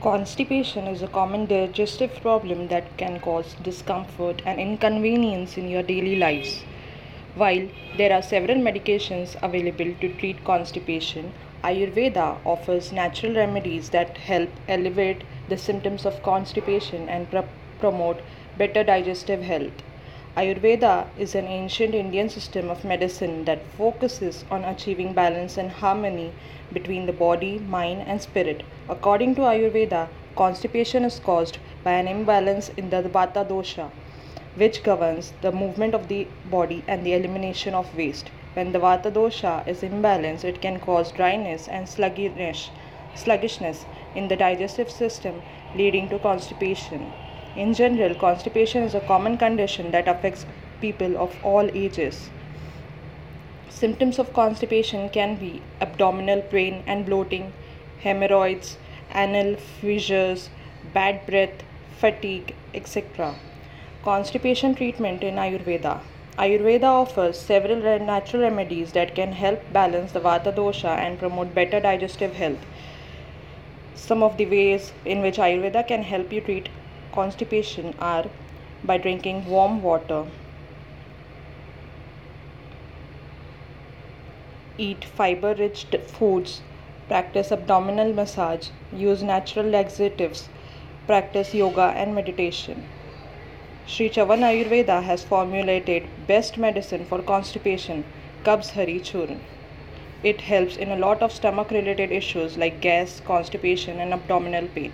Constipation is a common digestive problem that can cause discomfort and inconvenience in your daily lives. While there are several medications available to treat constipation, Ayurveda offers natural remedies that help alleviate the symptoms of constipation and pr- promote better digestive health. Ayurveda is an ancient Indian system of medicine that focuses on achieving balance and harmony between the body, mind, and spirit. According to Ayurveda, constipation is caused by an imbalance in the Vata dosha, which governs the movement of the body and the elimination of waste. When the Vata dosha is imbalanced, it can cause dryness and sluggishness, sluggishness in the digestive system, leading to constipation. In general, constipation is a common condition that affects people of all ages. Symptoms of constipation can be abdominal pain and bloating, hemorrhoids, anal fissures, bad breath, fatigue, etc. Constipation treatment in Ayurveda. Ayurveda offers several natural remedies that can help balance the Vata dosha and promote better digestive health. Some of the ways in which Ayurveda can help you treat constipation are by drinking warm water, eat fiber rich foods, practice abdominal massage, use natural laxatives, practice yoga and meditation. Sri Chyawan Ayurveda has formulated best medicine for constipation, Kabj Hari Churn. It helps in a lot of stomach related issues like gas, constipation, and abdominal pain.